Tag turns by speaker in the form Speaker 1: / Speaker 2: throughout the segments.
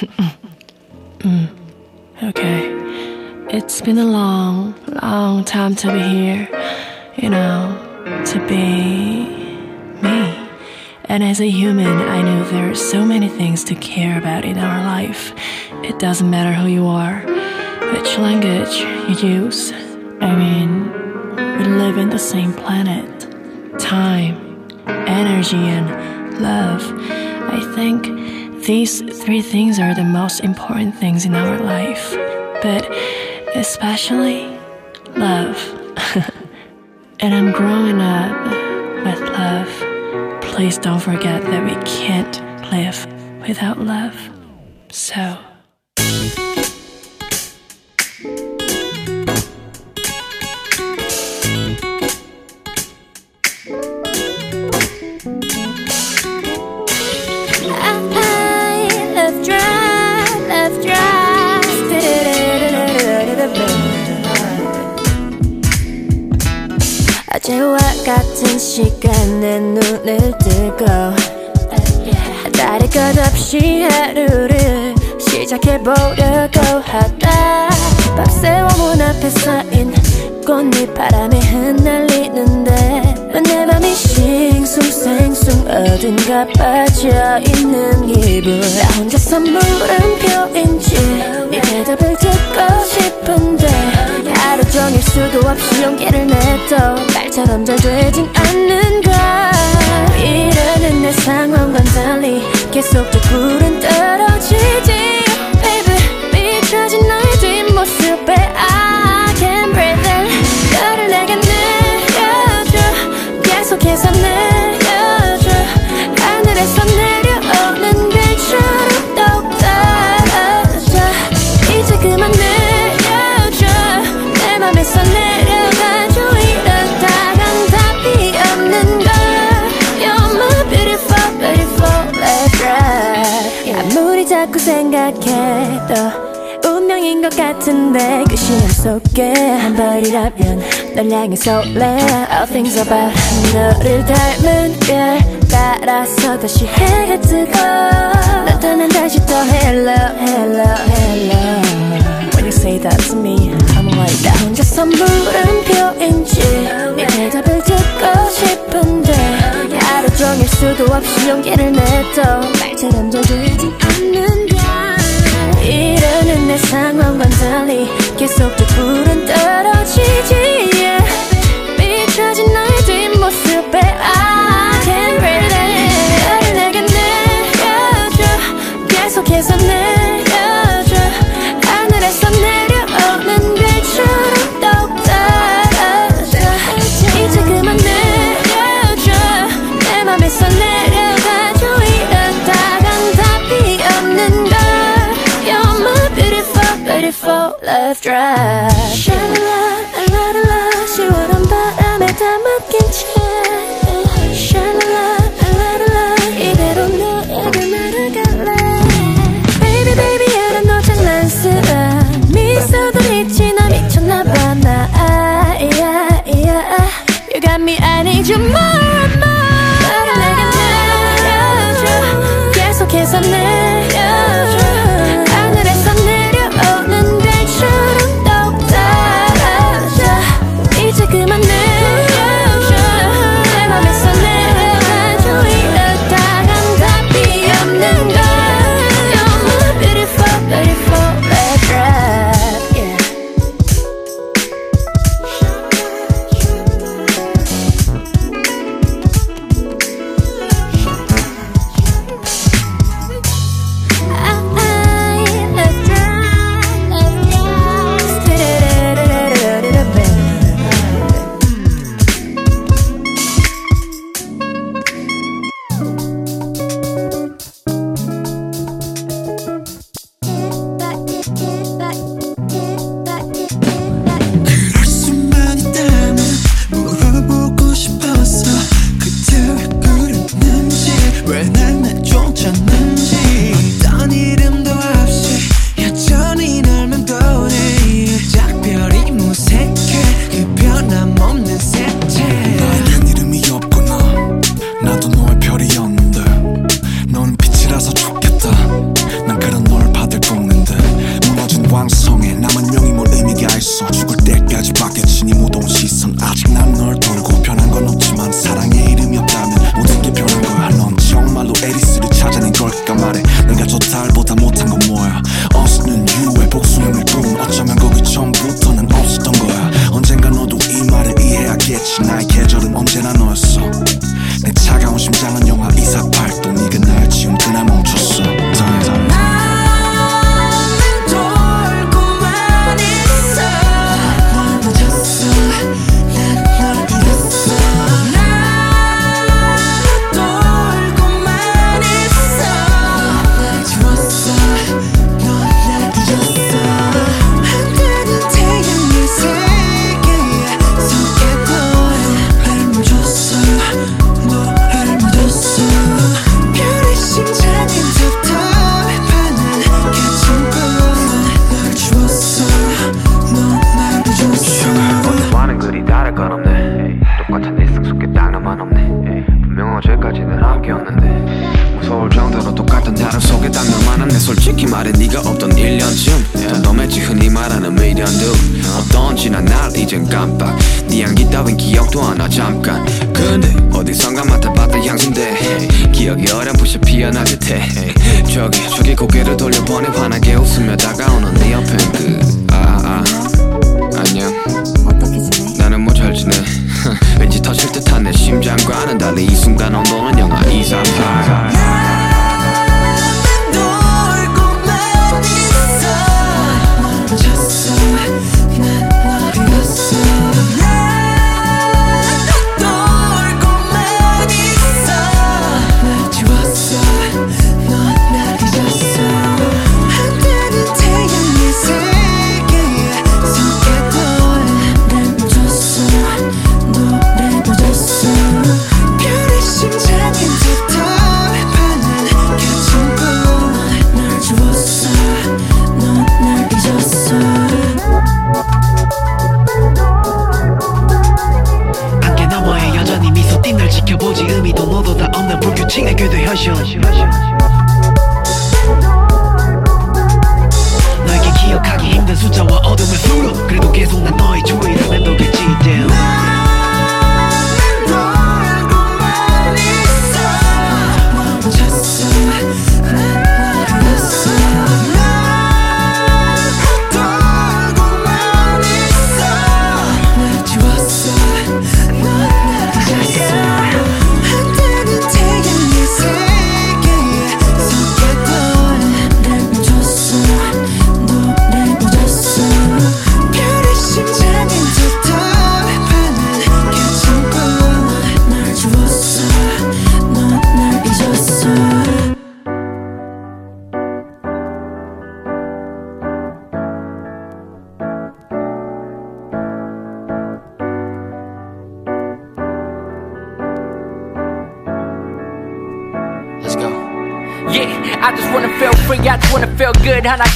Speaker 1: Mm. Mm. Okay. It's been a long, long time to be here. You know, to be me. And as a human, I know there are so many things to care about in our life. It doesn't matter who you are, which language you use. I mean, we live in the same planet. Time, energy, and love. I think these three things are the most important things in our life. But especially love. and I'm growing up with love. Please don't forget that we can't live without love. So.
Speaker 2: 같은 시간에 눈을 뜨고 다를 것 없이 하루를 시작해보려고 하다 밤새워 문 앞에 쌓인 꽃잎 바람에 흩날리는데 왜내 맘이 싱숭생숭 어딘가 빠져있는 기분. 나 혼자서 물음표인지 네 대답을 듣고 싶은데 하루 종일 수도 없이 용기를 내도 말처럼 잘 되진 않는 걸. 이러는 내 상황과는 달리 계속적 불은 떨어지지. Baby 미쳐진 너의 뒷모습에 I 생각해도 운명인 것 같은데 그 시간 속에 한 벌이라면 널 향해 설레. All things about 너를 닮은 별 따라서 다시 해가 뜨고 나타난 다시 또 hello hello hello. When you say that to me I'm like 나 혼자서 물음표인지 네 대답을 듣고 싶은데 하루 종일 수도 없이 용기를 내도 말처럼 잘 되지 이러는 내 상황과는 달리 계속적 불은 떨어지지 yeah. 미쳐진 너의 뒷모습에 I can't breathe it 너를 내게 내려줘 계속해서 내 love drive 샬랄라 랄라랄라 시원한 바람에 다 맡긴 채 샬랄라 랄라랄라 이대로 너에게 날아갈래 Baby baby 알아 너 장난스러워 미소도 잊지 나 미쳤나봐 나 아, yeah, yeah. You got me I need you more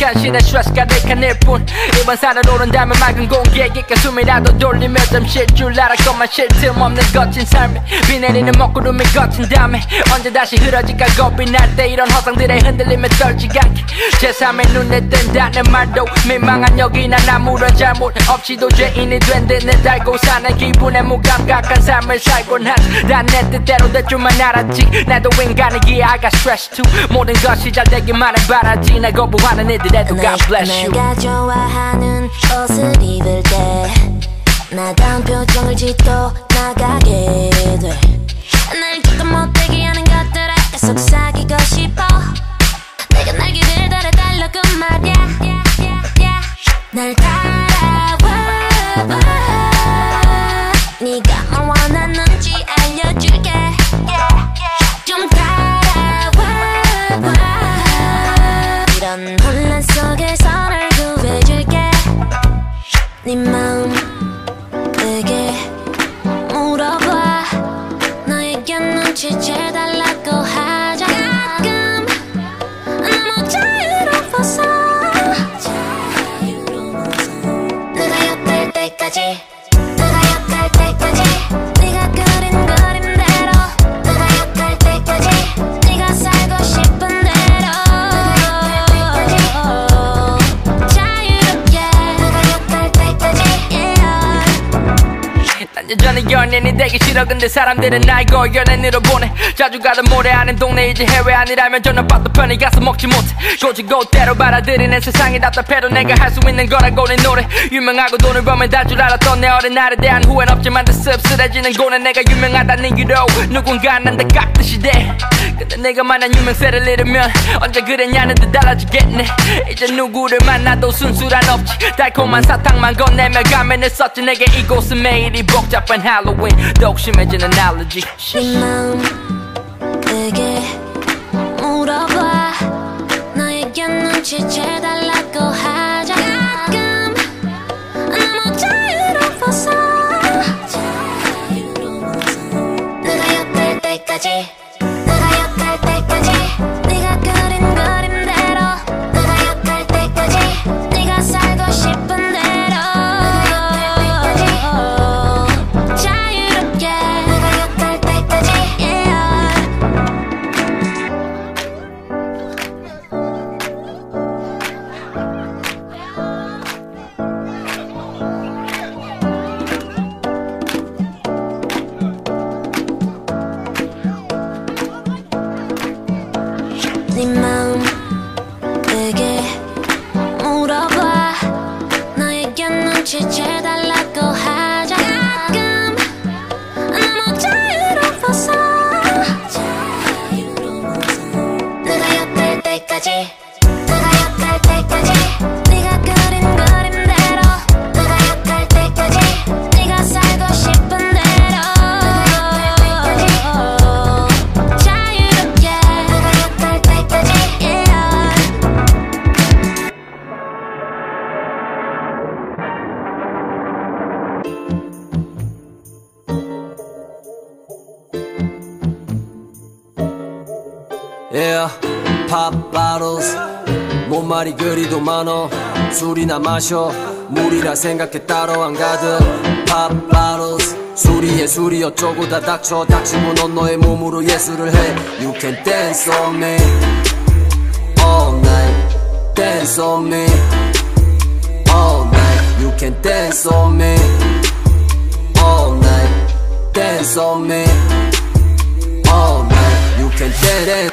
Speaker 3: 하나
Speaker 4: 간신의 스트레스가 내 칸일 뿐 이번 산을 오른다면 맑은 공기에 깊게 숨이라도 돌리며 좀쉴줄 알아 것만 쉴틈 없는 거친 삶에 비 내리는 먹구름이 거친 다음에 언제 다시 흐려질까 겁이 날 때 이런 허상들에 흔들리며 떨지 않게 제3의 눈에 뜬다는 말도 민망한 여기나 아무런 잘못 없이도 죄인이 된 듯 내 달고 사는 기분에 무감각한 삶을 살곤 한난내 뜻대로 될 줄만 알았지 나도 인간이기에 I got stress too 모든 것이 잘 되기만을 바라지 날 거부하는 하는 애들에도 God bless you.
Speaker 5: 내가 좋아하는 옷을 입을 때 나다운 표정을 짓고 나가게 돼날 조금 못되게 하는 것들에 사귀고 싶어. 내가 날개를 달아 달라고 말야 날 따라와
Speaker 4: 연예인이 되기 싫어. 근데 사람들은 날 거연예인으로 보내. 자주 가던 모래 아는 동네 이제 해외 아니라면 빠도 편히 가서 먹지 못해. 고지고 때로 받아들이는 세상이 답답해도 내가 할 수 있는 거라고 내 노래. 유명하고 돈을 벌면 다 줄 알았던 내 어린 날에 대한 후회는 없지만 더 씁쓸해지는 거는 내가 유명하다는 이유로 누군가 난다 깍듯이 돼. 근데 내가 만약 유명세를 잃으면 언제 그랬냐는 듯 달라지겠네. 이제 누구를 만나도 순수란 없지. 달콤한 사탕만 건네며 가면을 썼지. 내게 이곳은 매일이 복잡한 할로윈 더욱 심해지는 알러지.
Speaker 5: 네 마음 내게 물어봐. 너에게 눈치채달라고 하자. 가끔 너무 자유로워서 내가 옆에 때까지
Speaker 6: 많어 술이나 마셔 물이라 생각해 따로 안 가득 pop bottles 술이 예술이 어쩌고 다 닥쳐 닥치고 넌 너의 몸으로 예술을 해 You can dance on me all night dance on me all night You can dance on me all night dance on me all night You can dance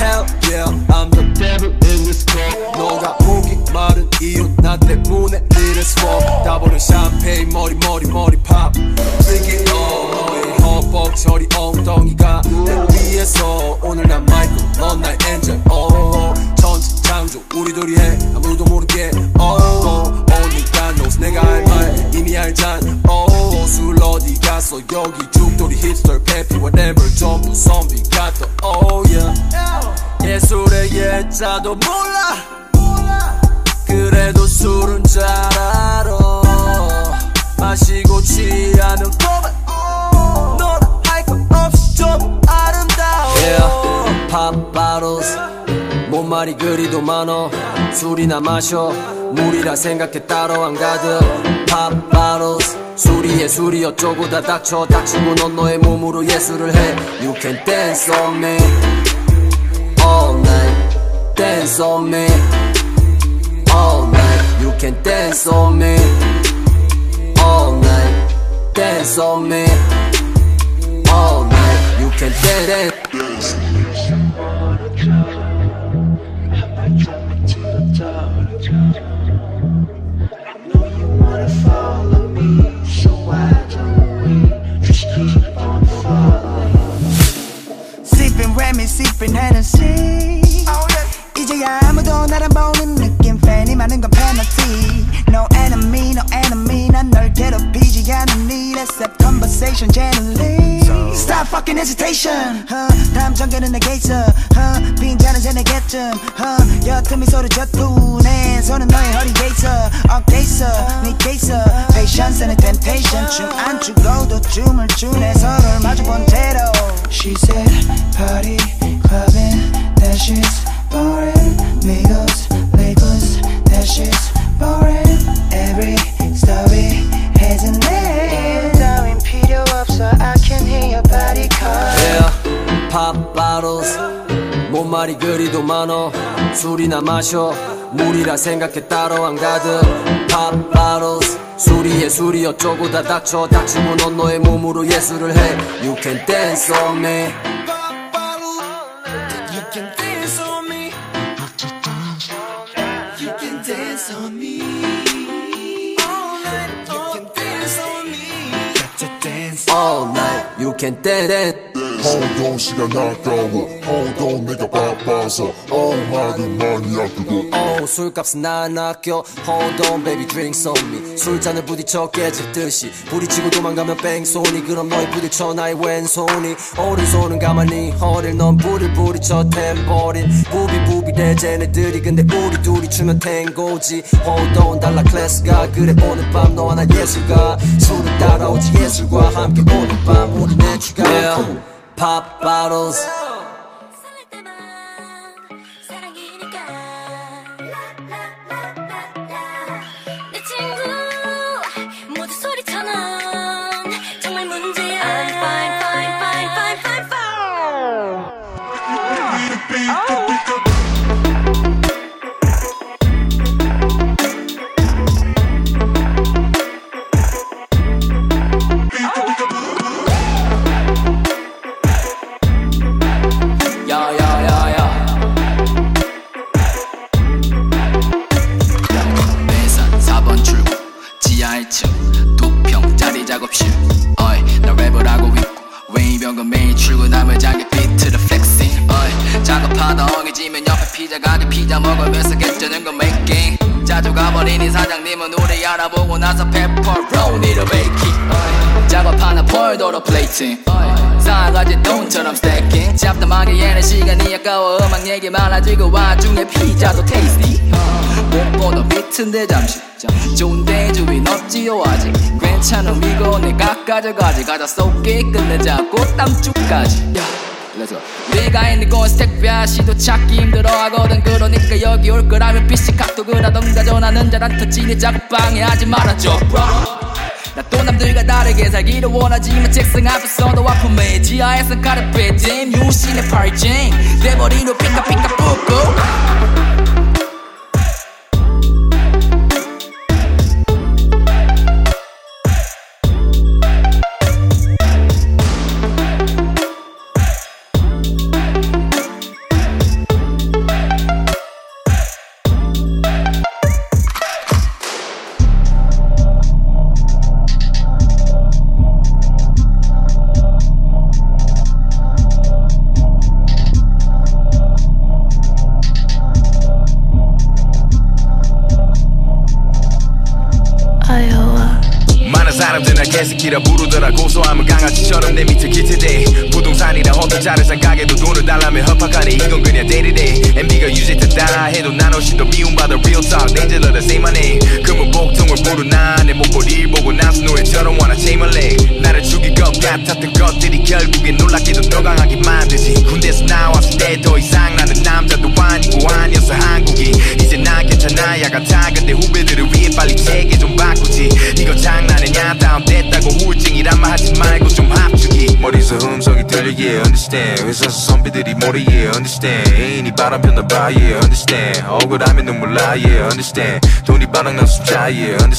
Speaker 6: Hell yeah, I'm the devil this club 너가 목이 마른 이유 나 때문에 little swap 다 버린 샴페인 머리 머리 머리 팝. Drink it all 너의 허벅저리 엉덩이가 내 위에서. 오늘 난 마이클 넌 나의 엔젤. oh, 천지창조 우리 둘이 해. 아무도 모르게. oh, only God knows 내가 할말 이미 알잖 oh, 술 어디 갔어? 여기 죽돌이 힙스터 페피 whatever. 전부 선비 같아 예술의 예자도 몰라. 그래도 술은 잘 알아. 마시고 취하면 고백 너는 할것 없이 좀 아름다워. Yeah. pop bottles 몸말이 그리도 많어. 술이나 마셔. 물이라 생각해 따로 안 가득. pop bottles 술이 예술이 어쩌고 다 닥쳐. 닥치고 넌 너의 몸으로 예술을 해. You can dance on me dance on me. All night You can dance on me. All night Dance on me. All night You can dance,
Speaker 7: dance. Sipping Hennessy 보는 느낌 팬이 많은 건 페널티 No enemy, no enemy 난 널 괴롭히지 않으니 Let's have conversation generally Stop fucking hesitation huh, 다음 전개는 내게 있어 huh, 빈잔은 제 내게쯤 huh, 옅은 미소를 젖도 내 손은 너의 허리에 있어 어깨 있어 네게 있어 Patience and temptation 춤안 추고도 춤을 추네 서로를 마주본 채로 She said party clubbing that shit's boring Migos Lakers that shit's boring Every story has a name 따윈 필요 없어 I can hear your body call
Speaker 6: yeah. pop bottles 몸말이 그리도 많어 술이나 마셔 물이라 생각해 따로 안 가득 pop bottles 술이 예술이 어쩌고 다 닥쳐 닥치면 넌 너의 몸으로 예술을 해 You can dance on me
Speaker 8: You can dance on me. You can dance on me. All night. You can dance on me.
Speaker 6: All night. You can dance.
Speaker 9: Hold on, she. Hold on 내가 바빠서 Oh 말은 많이 아프고
Speaker 6: Oh 술값은 난 아껴. Hold on baby drinks on me. 술잔을 부딪혀 깨질 듯이. 부딪히고 도망가면 뺑소니 그럼 너희 부딪혀 나의 왼손이. 오른손은 가만히 허리를 넌 불을 부딪혀 템버린. 부비부비 대 쟤네들이. 근데 우리 둘이 추면 탱고지. Hold on 달라 클래스가. 그래 오늘 밤 너와 나 예술가. 술을 따라오지 예술과 함께 오늘 밤 우리 내추가. Yeah. Pop bottles
Speaker 10: 아까워. 음악 얘기 많아지고 와중에 피자도 테이스티 못보던 비트인데 잠시 좋은데 주인 없지요 아직? 괜찮은 내가 가져가지. 가자 쏟게 끝내자 꽃담주까지. Let's go. 내가 있는 곳 스택비야 시도 찾기 힘들어 하거든. 그러니까 여기 올 거라면 PC 카톡을 하던가 전화는 잘안 터지 내 작업방해 하지 말아줘 나또 남들과 다르게 살기를 원하지만 책상 앞에서도 아픔에 지하에서 카르페 잼. 유신의 팔쟁 대머리로 피카피카 뿌뿌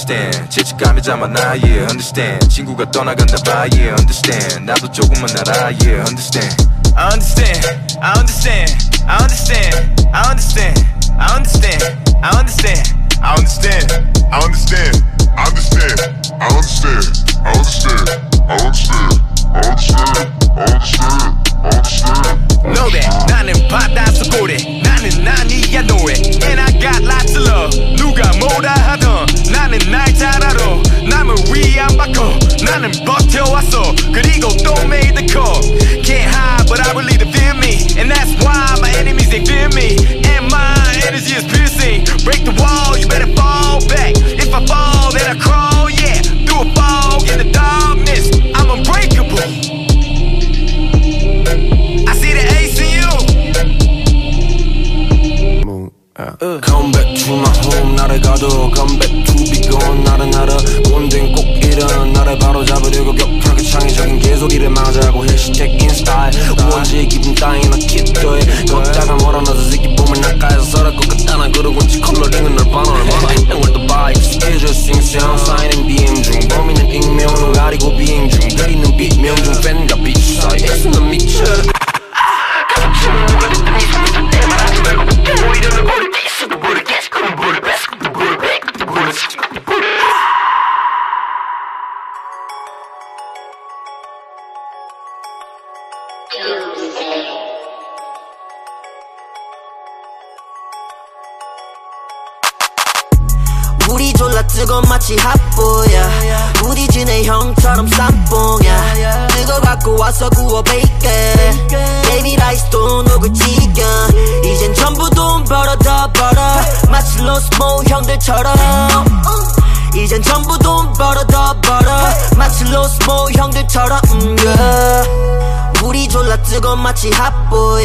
Speaker 11: understand 죄책감에 잠아 나 yeah understand 친구가 떠나갔나 봐 yeah understand 나도 조금만 알아 yeah understand I understand I understand I understand I understand I understand I understand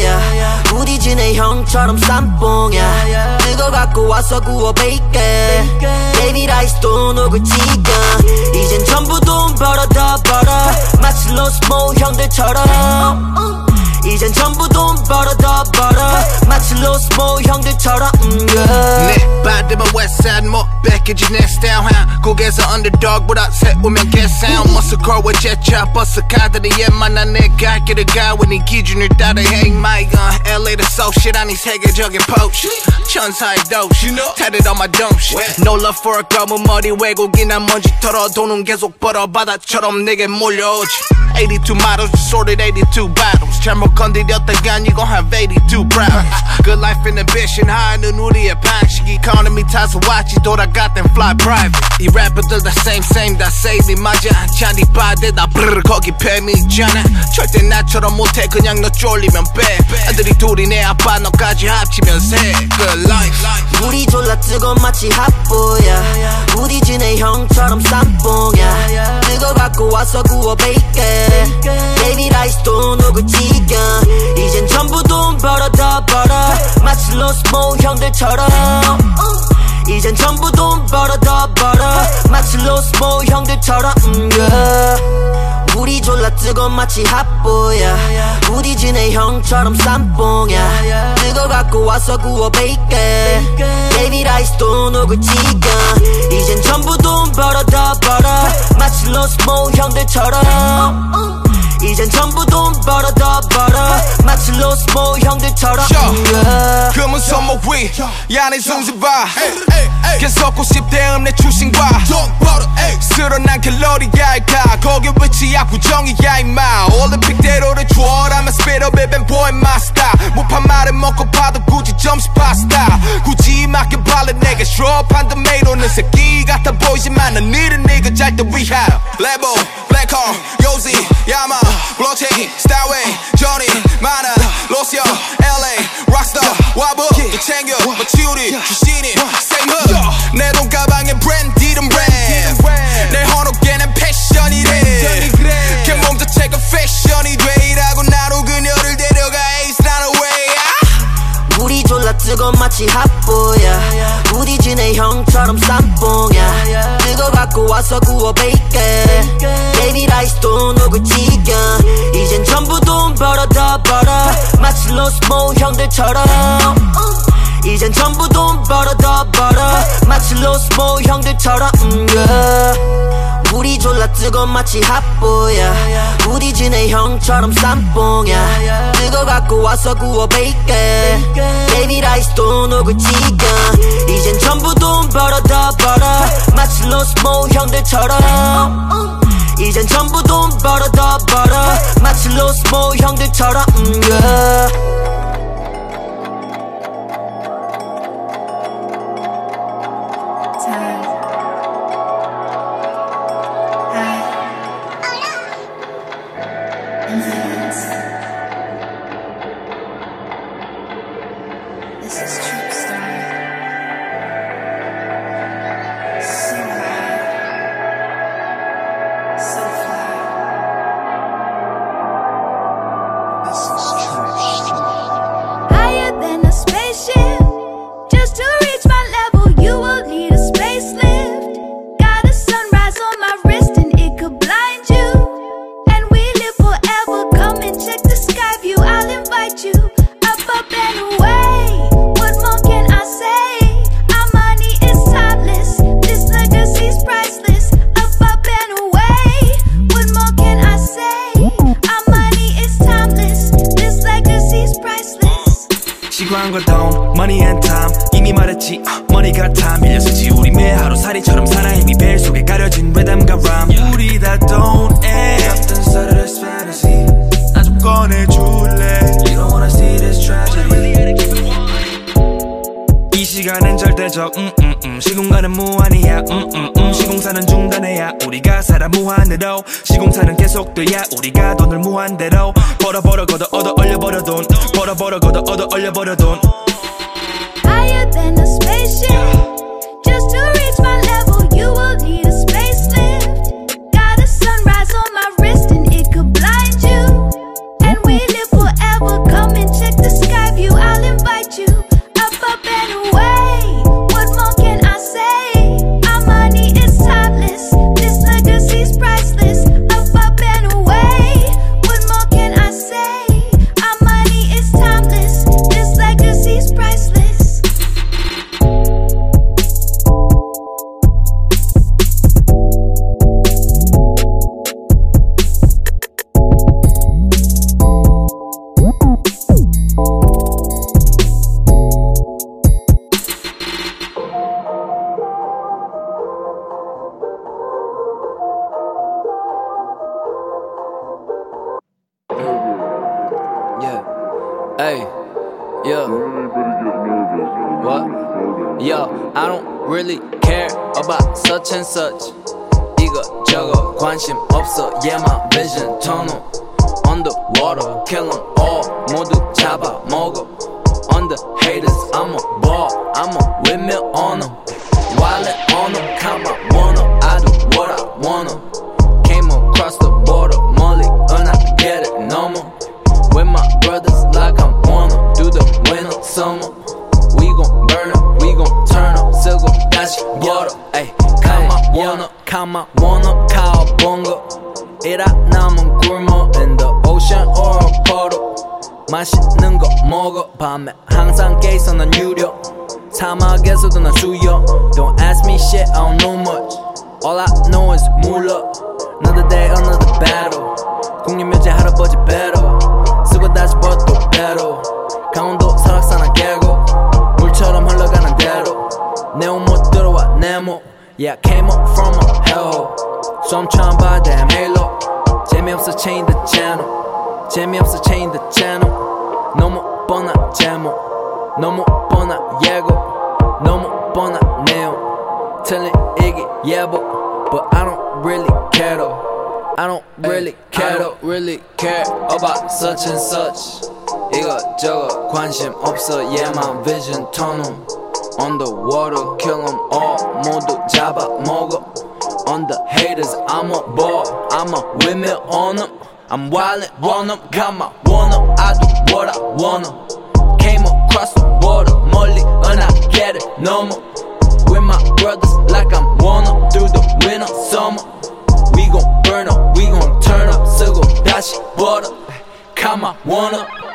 Speaker 12: 핫보야 부딪히네 형처럼 쌈뽕야. 뜨거 갖고 와서 구워 베이컨 베이비 라이스도 녹을 지겨 이젠 전부 돈 벌어 더 벌어. 마치 로스모 형들처럼 이젠 전부 돈 벌어 더 벌어. 마치 로스 모 형들처럼 음, yeah.
Speaker 13: 내 받으면 웨스사이드 못 뺏기지 내 스타일 한국에서 언더독보다 세우면 개사운 머스컬과 제차 버스카들이 옛만한 내갈 길을 가왜 기준을 따라 Hey my gun LA도 so shit 아니 세계적인 포시 천사의 도시 Tatted on my dome. Shit No love for a 검은 머리 외국인한 먼지 털어 돈은 계속 벌어 바다처럼 내게 몰려오지. 82 models, sorted 82 battles 잘못 건드렸다가 아니고 have 82 problems Good life and ambition 하는 우리의 방식 Economy 타서 왔지 돌아갔던 fly private. 이 래퍼들 다 same same 다 say 니 맞아 잔디 바대 다 브르르 거기 뱀이 있잖아. 절대 나처럼 못해 그냥 너 쫄리면 빼. 애들이 둘이 내 아빠 너까지 합치면 세. Good life.
Speaker 12: 우리 졸라 뜨거 마치 핫보야. 부딪히네 형처럼 쌈뽕야. 뜨거 갖고 와서 구워 베이컨 베이비 라이스도 녹을 지겨 이젠 전부 돈 벌어 더 벌어. 마치 로스모 형들처럼. 이젠 전부 돈 벌어 더 벌어. 마치 로스모 형들처럼. 음, yeah. 우리 졸라 뜨거 마치 핫보야. 부딪히네 형처럼 쌈뽕야. 뜨거 갖고 와서 구워 베이컨. 베이비 라이스도 녹을 지겨 이젠 전부 돈 벌어 더 벌어. 마치 로스모 형들처럼 이젠 전부 돈 벌어 더 벌어. 마치 로스모 형들처럼. 음, yeah.
Speaker 13: 금은 손목 위. 야내 숨지 봐 계속 90대 음 내 출신과. 쓸어난 칼로리야일까 거기 위치야 부정이야 임마. 올림픽대로를 주어라면 spit up it and boy my style 못판 말을 먹고 봐도 굳이 점수 파스타. 굳이 맞게 발라 내게 스트롭한 토마토는 새끼 같아 보이지만 난 니를 니가 잘때 위하여 레보 마치
Speaker 12: 핫보야. 부딪히네 형처럼 쌈뽕야. 뜨거 갖고 와서 구워 베이컨 베이비 라이스도 녹을 지겨? 이젠 전부 돈 벌어 더 벌어. 마치 로스모 형들처럼. 이젠 전부 돈 벌어 더 벌어. 마치 로스모 형들처럼 음, yeah. 우리 졸라 뜨거 마치 핫보야. 부딪히네 형처럼 쌈뽕야. 뜨거 갖고 와서 구워 베이컨 베이비 라이스도 녹을 지겨 이젠 전부 돈 벌어 더 벌어. 마치 로스모 형들처럼. 이젠 전부 돈 벌어 더 벌어. 마치 로스모 형들처럼 음, yeah.
Speaker 14: Hey. Yeah. What? Yo, I don't really care about such and such. 이것저것 관심 없어. Yeah, my vision tunnel. Underwater, kill 'em all. 모두 잡아먹어. On the haters, I'm a ball. I'm a windmill on 'em. Wallet on 'em, count my wanna. I do what I wanna. 맛있는 거 먹어 밤에 항상 깨있어 난 유료 사막에서도 난 수영 Don't ask me shit I don't know much All I know is 몰라 Another day another battle 국립묘지 할아버지 배로 쓰고 다시 벗도 배로 강원도 설악산한 계곡 물처럼 흘러가는 대로 내 옷 못 들어와 네모 Yeah I came up from a hellhole So I'm trying buy damn halo 재미없어 change the channel 재미없어 change the channel 너무 뻔한 제목 너무 뻔한 예고 너무 뻔한 내용 틀린 얘기 예보 But I don't really care though I don't really care I don't really care about such and such 이것저것 관심 없어 Yeah my vision tunnel Underwater kill 'em all 모두 잡아먹어 On the haters I'm a ball I'm a windmill on 'em I'm wildin', wanna, got my wanna, I do what I wanna. Came across the water, molly, and I get it, no more. With my brothers, like I'm wanna, through the winter, summer. We gon' burn up, we gon' turn up, so go dash water. Come on, wanna.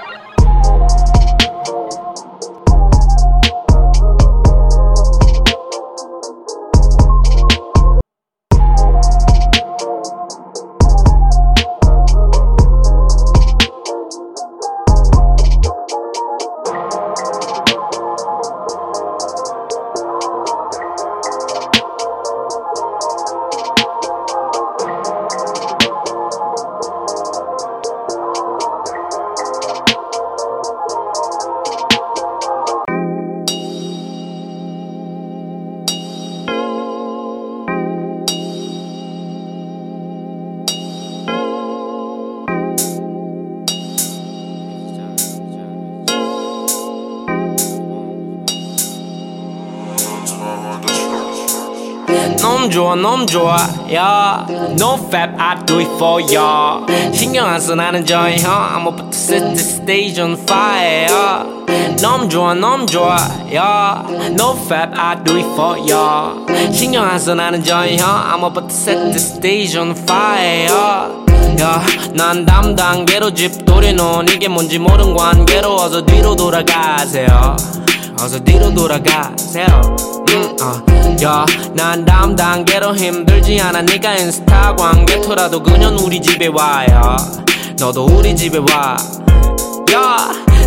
Speaker 15: 좋아 너무 좋아 야 No fap I do it for ya 신경 안써 나는 about to set the stage on fire 너무 좋아 너무 좋아 야 No fap I do it for ya 신경 안써 나는 about to set the stage on fire 야, 난 담당계로 집돌이 논 이게 뭔지 모른 관계로 어서 뒤로 돌아가세요 어서 뒤로 돌아가세요 음, 어. 야, 난 다음 단계로 힘들지 않으니까 인스타 관계토라도 그년 우리 집에 와요 너도 우리 집에 와. 야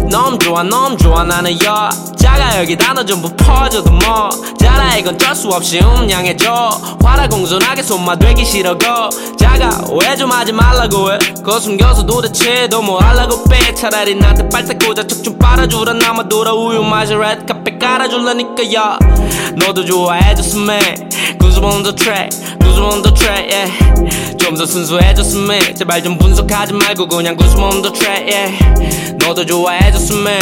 Speaker 15: 너무 좋아 너무 좋아 나는 여자가 여기 단어 전부 퍼져도 뭐. 자라 이건 쩔수 없이 음양해줘 화라 공손하게 손맛 되기 싫어 고. 자가 오해 좀 하지 말라고 해? 그거 숨겨서 도대체 너뭐 하려고 빼? 차라리 나한테 빨대 꽂아. 척좀 빨아주라. 나만 돌아 우유. 마셔 레드 카페 깔아줄라니까 야 너도 좋아해줬으면 구스 on the track 구스 on the track yeah 좀더 순수해졌으면 제발 좀 분석하지 말고 그냥 구스 on the track yeah 너도 좋아해줬으면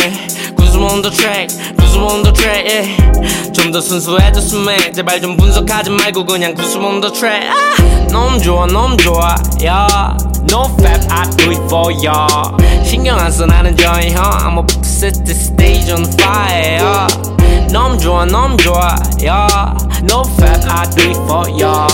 Speaker 15: 구스 on the track 구스 on the track yeah 좀더 순수해졌으면 제발 좀 분석하지 말고 그냥 구스 on the track 아, 너무 좋아 너무 좋아 yeah No fap, I do it for ya 신경 안써 나는 저희 형 I'ma put the stage on fire. 너무 좋아 너무 좋아 yeah. No fap, I do it for ya.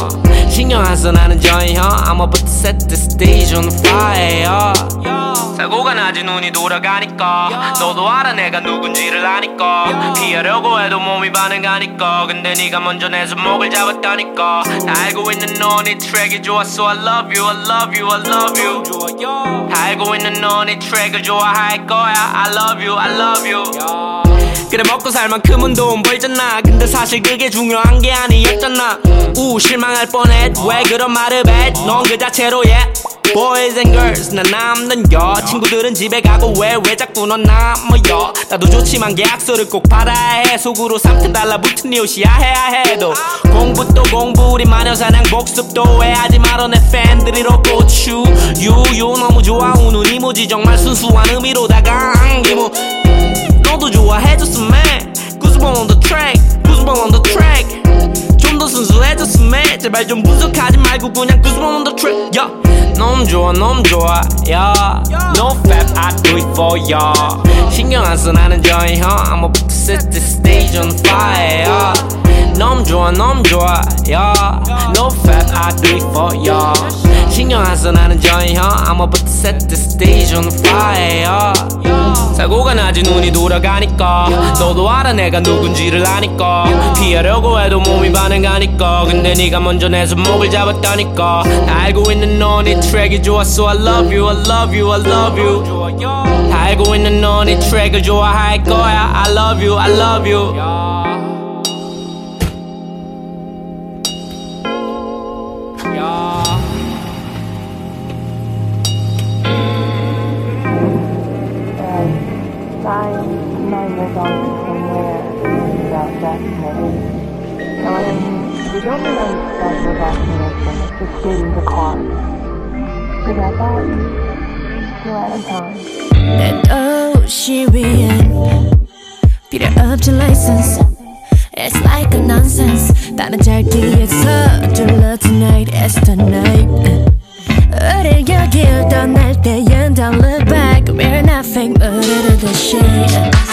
Speaker 15: 신경 안써 나는 저희 형 I'ma put the set the stage on fire. Yeah. 사고가 나지 눈이 돌아가니까. 너도 알아 내가 누군지를 아니까. 피하려고 해도 몸이 반응하니까. 근데 네가 먼저 내 손목을 잡았다니까. 다 알고 있는 너네 트랙이 좋았어. I love you I love you I love you. 다 알고 있는 너네 트랙을 좋아할 거야. I love you I love you 그래 먹고 살 만큼은 돈 벌잖아. 근데 사실 그게 중요한 게 아니었잖아. 우 실망할 뻔했. 왜 그런 말을 해넌그 자체로 yeah Boys and girls 난 남는 여. 친구들은 집에 가고 왜 왜 자꾸 넌 남아요? 나도 좋지만 계약서를 꼭 받아야 해. 속으로 3천 달러 붙은 네 옷이야 해야 해도. 공부 또 공부 우리 마녀사냥 복습도 해야지 말어 내 팬들이 로고추. 유유 너무 좋아. 오늘 이모지 정말 순수한 의미로 다가 안기모 너도 좋아해줬으면 구스봉 on the track 구스봉 on the track 좀 더 순수해졌으면 제발 좀 분석하지 말고 그냥 구스봉 on the track yeah. 너무 좋아 너무 좋아 yeah. No fap I do it for ya 신경 안써 나는 저희 형 I'ma put set the stage on fire yeah. 너무 좋아 너무 좋아 yeah. No fap I do it for ya 신경 안써 나는 저희 형 I'ma put set the stage on fire. 사고가 나지 눈이 돌아가니까. 너도 알아 내가 누군지를 아니까. 피하려고 해도 몸이 반응하니까. 근데 네가 먼저 내 손목을 잡았다니까. 다 알고 있는 너네 트랙이 좋았어. I love you I love you I love you. 다 알고 있는 너네 트랙을 좋아할 거야. I love you I love you
Speaker 1: Knowing we don't need any special destination, just get in the car. You got that? You're right on time.
Speaker 2: 내 도시 위엔 필요 없지 license It's like a nonsense 다른 절기에서 둘러 tonight is the night 우릴 여길 떠날 때엔 don't look back We're nothing but out of the shade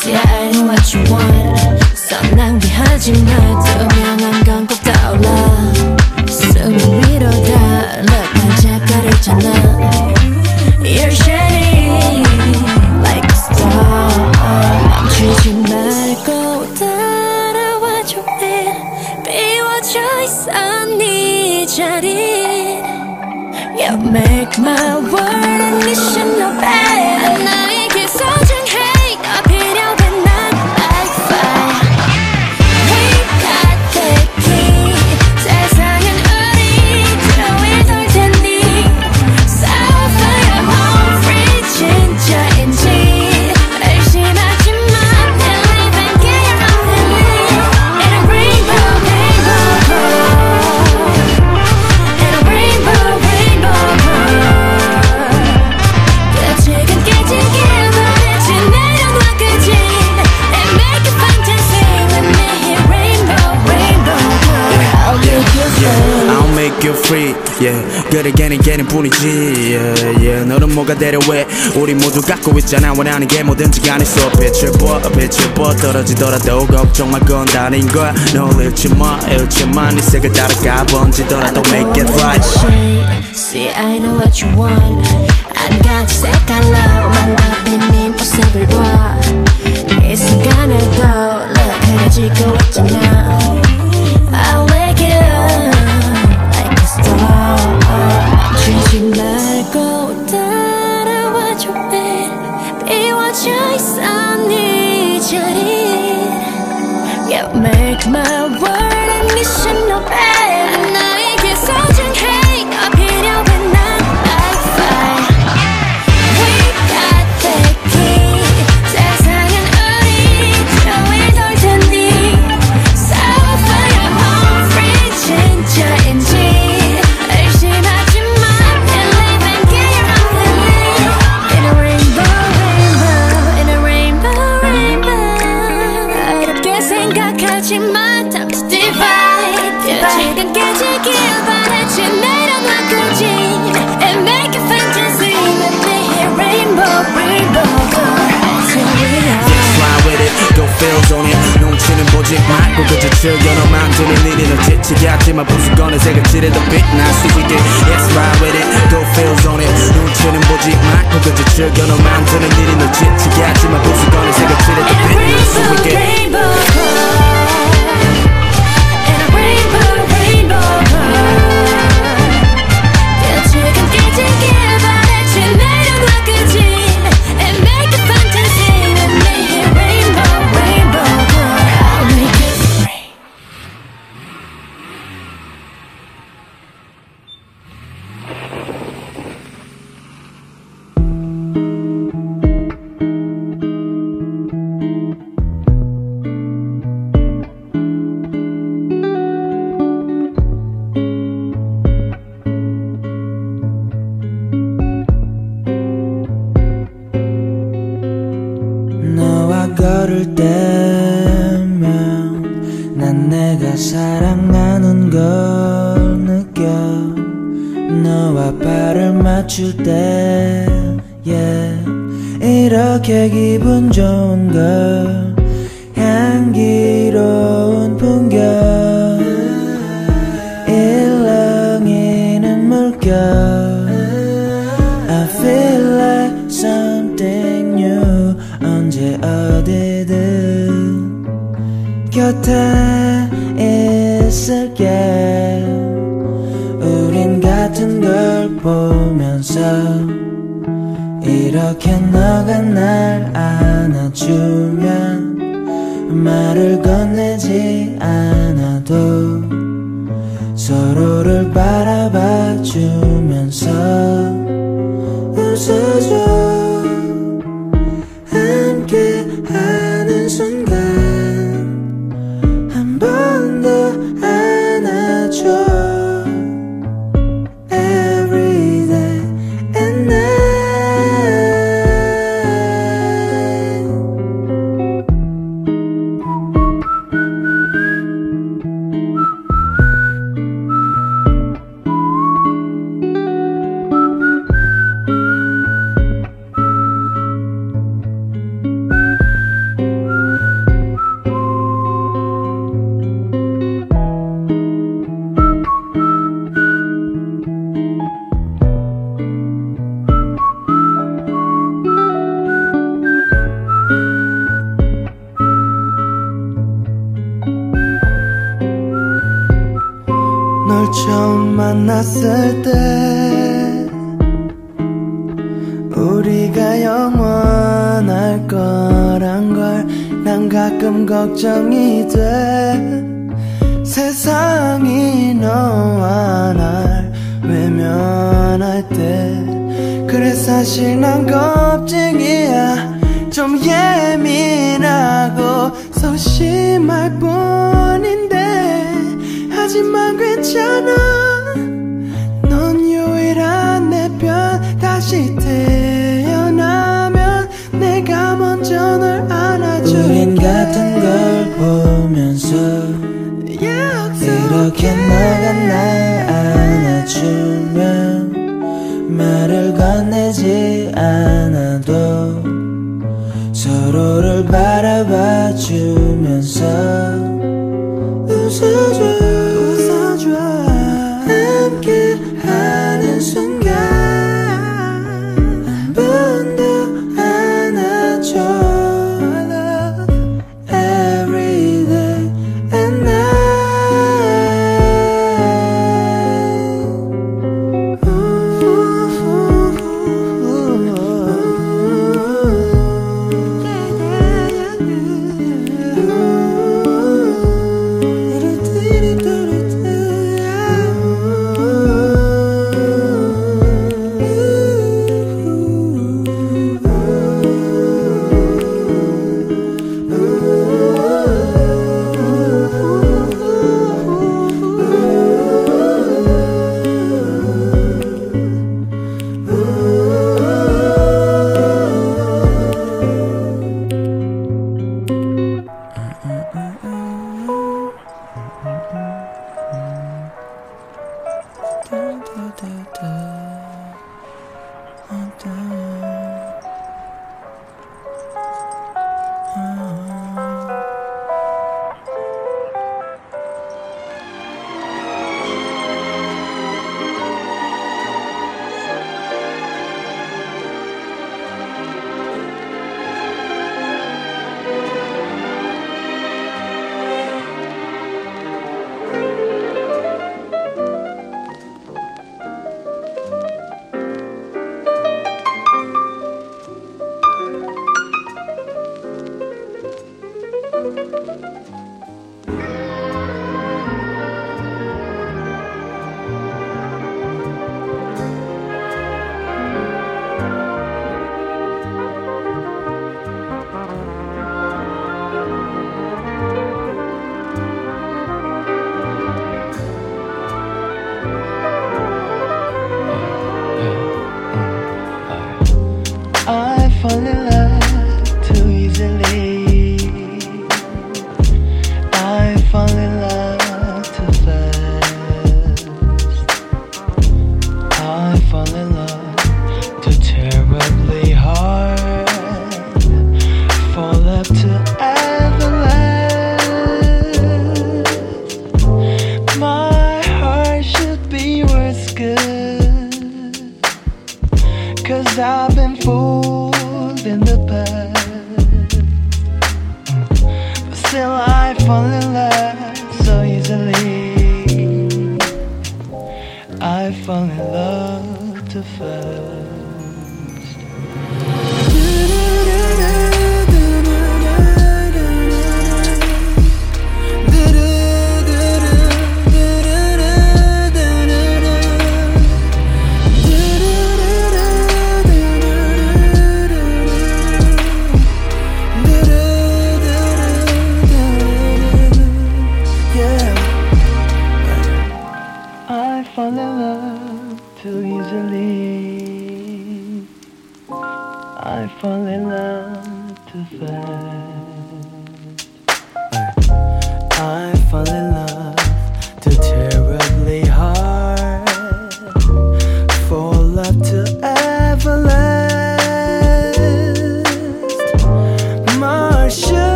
Speaker 2: See I know what you want 선 낭비하지 마 투명한 건 꼭 떠올라 숨 위로 다 Look 반짝거리잖아 You're shining like a star 멈추지 말고 따라와줘 해 비워져 있어 네 자리 You make my world a mission of
Speaker 16: 그래 걔는 걔는 뿐이지. Yeah, yeah. 너는 뭐가 데려왜 우리 모두 갖고 있잖아. 원하는 게 뭐든지 간에 써 빛을 봐 빛을 봐 떨어지더라도 걱정 말건 다른 거야. 널 잃지 마 잃지 마네 색을 따라가 번지더라도 make it right.
Speaker 2: See I know what you want. 한 가지 색깔로만 덮인 모습을 봐이 순간에도 Look 흐려지고 있잖아 I need you here. Yeah, make
Speaker 16: my build on it 넘치는 보직 맑고 그저 즐겨너 맘대로 니는 지치게 하지만 부수건의 새가 지레도 빛나 수직에 Yes right with it Go feels on it 눈치는 보직 맑고 그저 즐겨너 일이 니는 지치게 하지만
Speaker 5: 부수건의 새가 지레도 빛나 수직에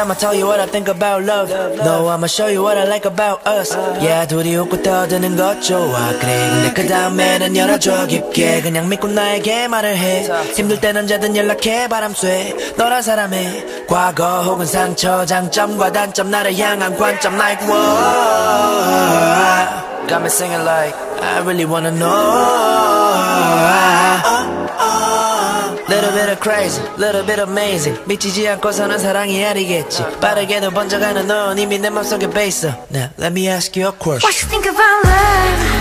Speaker 16: I'ma tell you what I think about love No, I'ma show you what I like about us Yeah, 둘이 웃고 떠드는 것 좋아 그래 근데 그 다음에는 열어줘 깊게 그냥 믿고 나에게 말을 해 힘들 땐 언제든 연락해 바람 쐬 너란 사람의 과거 혹은 상처 장점과 단점 나를 향한 관점 like whoa Got me singing like I really wanna know crazy little bit amazing 미치지 않고 사는 사랑이 아니겠지 빠르게도 번져가는 넌 이미 내 맘속에 베있어 Now let me ask you a question
Speaker 5: What you think about love?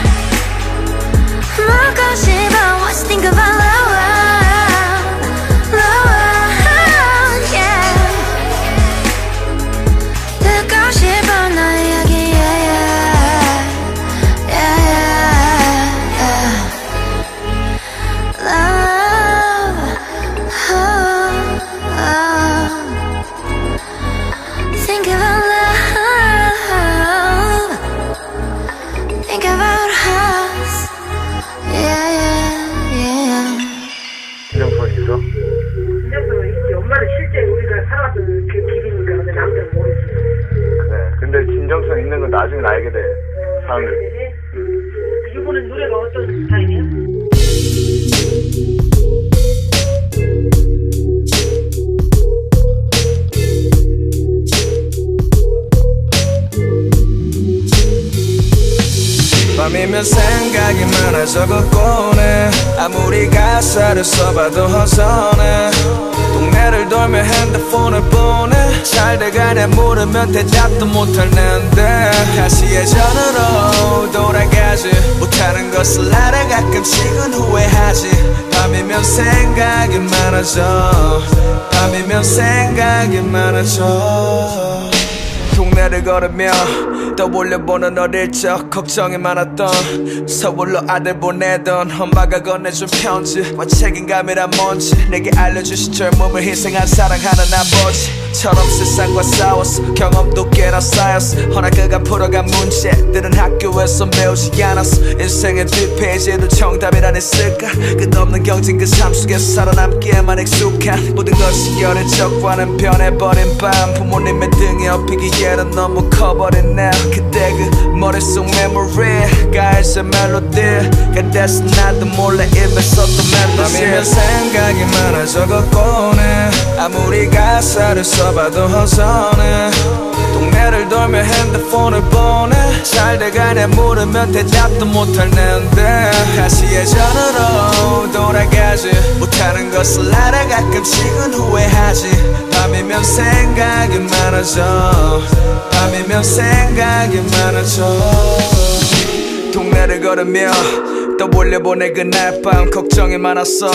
Speaker 5: 먹고 싶어 What you think about? Love,
Speaker 17: 떠올려보는 어릴 적 걱정이 많았던 서울로 아들 보내던 엄마가 건네준 편지와 책임감이란 뭔지 내게 알려주신 젊음을 희생한 사랑하는 아버지처럼 세상과 싸웠어. 경험도 꽤나 쌓였어. 허나 그가 풀어간 문제들은 학교에서 배우지 않았어. 인생의 뒷페이지에도 정답이란 있을까? 끝없는 경쟁 그 삶 속에서 살아남기에만 익숙한 모든 것이 열의 적과는 변해버린 밤. 부모님의 등에 업히기에는 너무 커버린 now 그때 그 머릿속 메모리 가에서 멜로디 그대서 나도 몰래 입에 썼던 멜로디 밤이면 생각이 많아져 걷고네 아무리 가사를 써봐도 허전해. 동네를 돌며 핸드폰을 보내. 잘 돼가냐 물으면 대답도 못할 nen데. 다시 예전으로 돌아가지 못하는 것을 알아 가끔씩은 후회하지 밤이면 생각이 많아져. 밤이면 생각이 많아져. 동네를 걸으며 떠올려 보내 그날 밤 걱정이 많았어.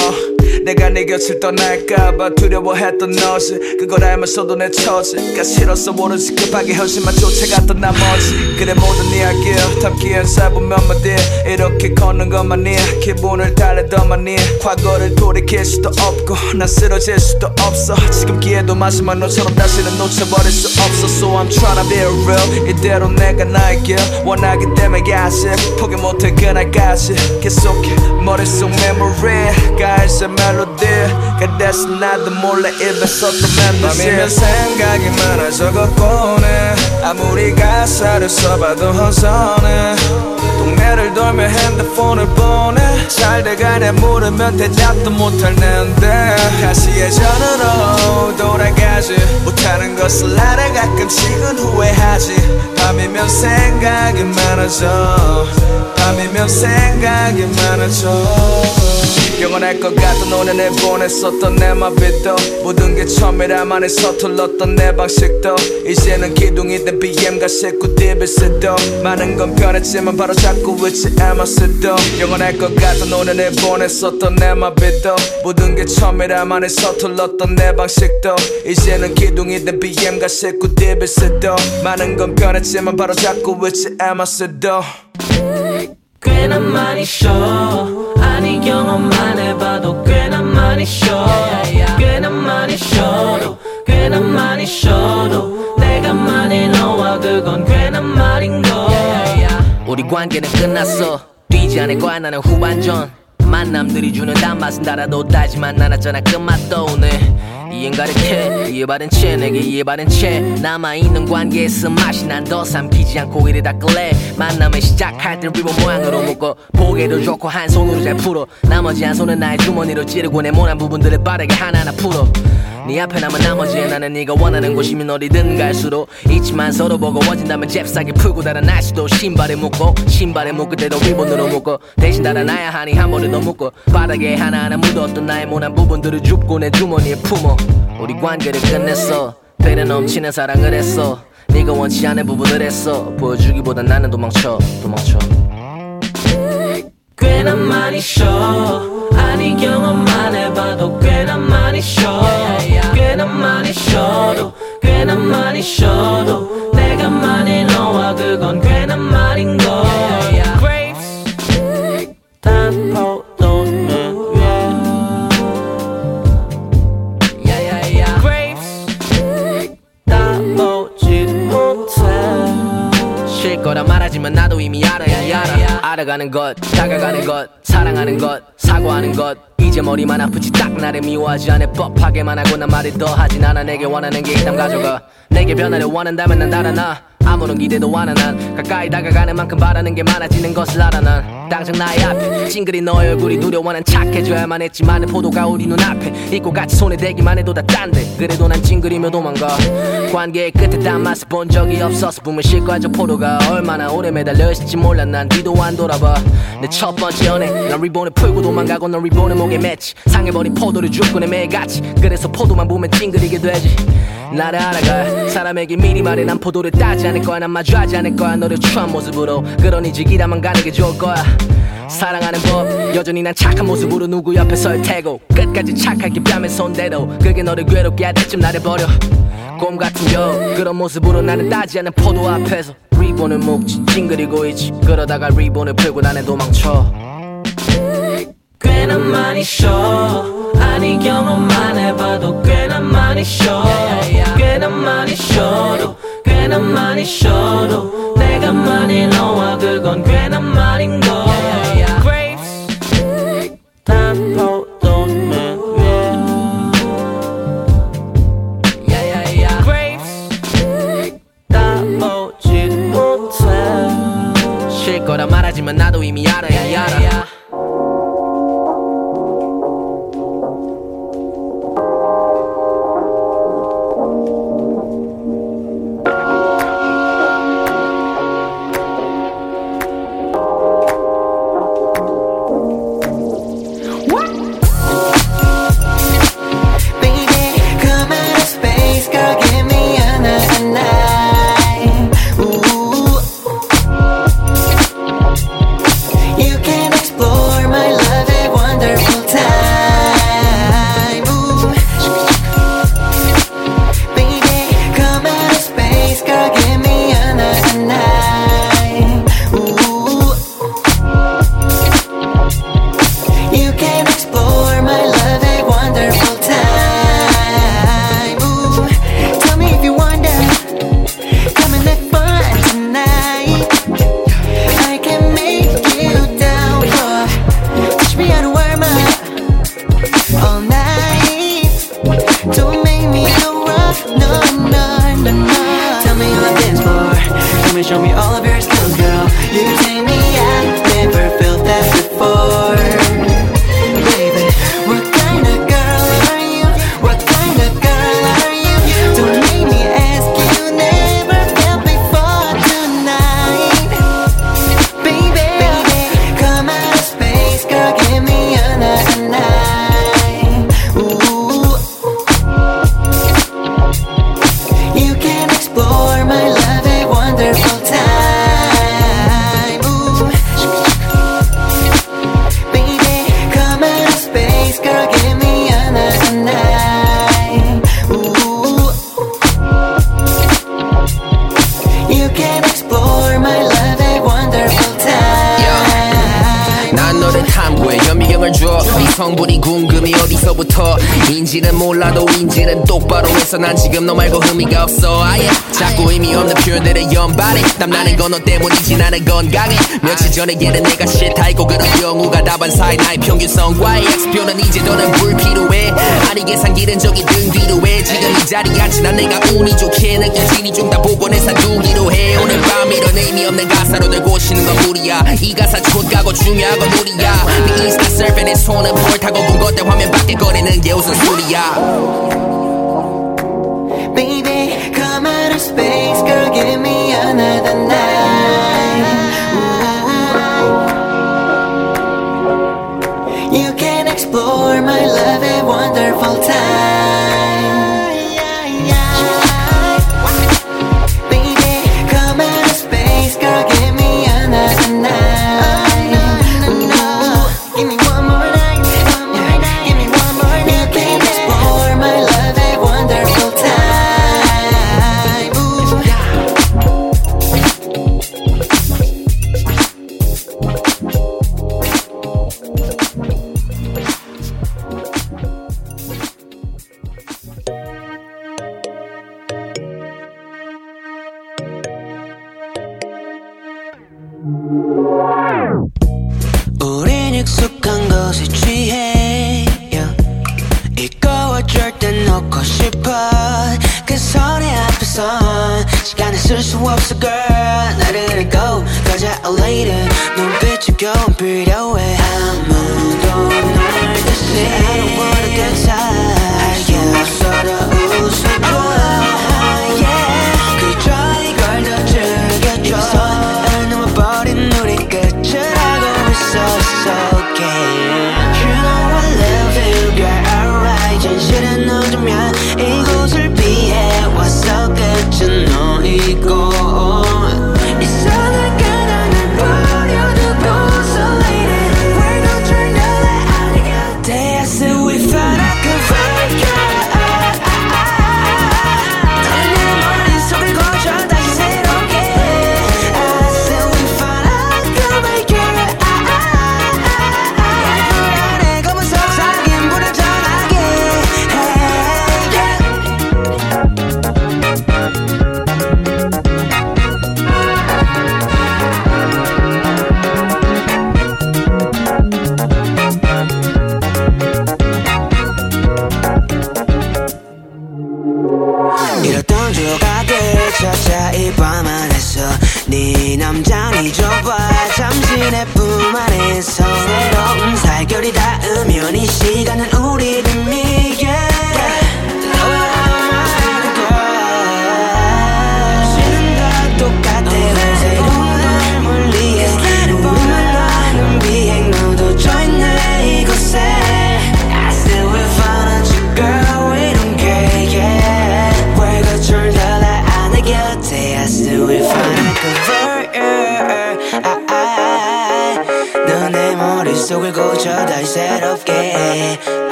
Speaker 17: 내가 네 곁을 떠날까봐 두려워했던 너지. 그걸 알면서도 내 처지가 싫었어 모르지 급하게 현실만 쫓아갔던 나머지. 그래 모든 이야기 담기엔 짧은 몇 마디. 이렇게 걷는 것만이 기분을 달래더만이. 과거를 돌이킬 수도 없고 난 쓰러질 수도 없어. 지금 기회도 마지막 너처럼 다시는 놓쳐버릴 수 없어. So I'm tryna be real. 이대로 내가 나의 길 원하기 때문에 아직 포기 못해 그날까지 계속해 머릿속 메모리 가에서 멜로디 그대서 나도 몰래 입에 썼던 멜로디 밤이면 생각이 많아져 걷고네 아무리 가사를 써봐도 허전해 동네를 돌며 핸드폰을 보내. 잘 돼가냐 물으면 대답도 못할 nen데. 다시 예전으로 돌아가지 못하는 것을 알아 가끔씩은 후회하지. 밤이면 생각이 많아져. 밤이면 생각이 많아져 영원할 것 같던 오늘을 보냈었던 내 맘빛도 모든 게 처음이라만에 서툴렀던 내 방식도 이제는 기둥이 된 BM과 식구 디비스도 많은 건 변했지만 바로 잡고 있지 에머스도 영원할 것 같던 오늘을 보냈었던 내 맘빛도 모든 게 처음이라만에 서툴렀던 내 방식도 이제는 기둥이 된 BM과 식구 디비스도 많은 건 변했지만 바로 잡고 있지 에머스도
Speaker 4: 꽤나 많이 쉬어 아니
Speaker 18: 관계는 끝났어. 뛰지 않을 거야 나는 후반전. 만남들이 주는 단맛은 달아도 달지만 않았잖아 그 맛도 오늘 이행 가득해 이해받은 채 내게 이해받은 채. 남아있는 관계에서 맛이 난 더 삼키지 않고 이래 닦을래. 만남을 시작할 때 리본 모양으로 묶어. 보기도 좋고 한 손으로 잘 풀어. 나머지 한 손은 나의 주머니로 찌르고 네모난 부분들을 빠르게 하나하나 풀어. 네 앞에 남은 나머지에 나는 네가 원하는 곳이면 어디든 갈수록. 있지만 서로 버거워진다면 잽싸게 풀고 달아날 수도. 신발에 묶고 신발에 묶을 때도 리본으로 묶고 대신 달아나야 하니 한 번에 더 묶고 바닥에 하나하나 묻었던 나의 모난 부분들을 줍고 내 주머니에 품어 우리 관계를 끝냈어. 배는 넘치는 사랑을 했어. 네가 원치 않은 부분을 했어. 보여주기보단 나는 도망쳐. 도망쳐.
Speaker 19: 꽤나 많이 쉬어. 아니 경험만 해봐도 꽤나 많이 쉬어. 꽤나 많이 쉬어도 꽤나 많이 쉬어도 내가 많이 너와 그건 꽤나 말인 걸
Speaker 18: 알아 알아가는 것 다가가는 것 사랑하는 것 사과하는 것. 이제 머리만 아프지 딱 나를 미워하지 않을 법하게만 하고 난 말을 더 하진 않아. 내게 원하는 게 있다면 가져가. 내게 변화를 원한다면 난 달아나 아무런 기대도 안하 난 가까이 다가가는 만큼 바라는 게 많아지는 것을 알아 난. 당장 나의 앞에 찡그리 너의 얼굴이 두려워 난 착해져야만 했지만 포도가 우리 눈앞에 있고 같이 손에 대기만 해도 다 딴데. 그래도 난 찡그리며 도망가. 관계의 끝에 단 맛을 본 적이 없어서 싣고 저 포도가 얼마나 오래 매달려 있을지 몰라. 난 뒤도 안 돌아봐. 내 첫 번째 연애 난 리본을 풀고 도망가고 넌 리본을 목에 맸지 상해버린 포도를 줍고 내 매같이. 그래서 포도만 보면 찡그리게 되지 나를 알아가. 사람에게 미리 말해 난 포도를 따지 않을 거야. 난 마주하지 않을 거야. 너를 추한 모습으로. 그러니 지기라만 가는 게 좋을 거야. 사랑하는 법. 여전히 난 착한 모습으로 누구 옆에 설 테고. 끝까지 착하게 뺨에 손대도 그게 너를 괴롭게 할 때쯤 나를 버려. 곰 같은 여 그런 모습으로 나는 따지 않는 포도 앞에서. 리본을 묶지 찡그리고 있지. 그러다가 리본을 풀고 나는 도망쳐
Speaker 19: 꽤나 많이 쉬어 아니 경험만 해봐도 꽤나 많이 쉬어 꽤나 많이 쉬어도 꽤나 많이 쉬어도. 내가 많이 너와 그건 꽤나 말인 걸
Speaker 11: 건너 때문이지 나는 건강해. 며칠 전에 얘는 내가 싫다고 그런 경우가 다반 사이 나의 평균성과의 X표는 이제 너는 불필요해. 아니 계산 길은 적이 등 뒤로 해. 지금 이 자리에 앉지나 내가 운이 좋게 느낀 진이 좀다 복원해 사두기로 해. 오늘 밤 이런 의미 없는 가사로 널 고시는 건 무리야. 이 가사 존가고 중요한 건 우리야. 네 인스타 서핑 내 손을 볼 타고 본 것들 화면 밖에 꺼내는 게 우선 소리야.
Speaker 8: Baby come out of space. Girl give me For my love, a wonderful time.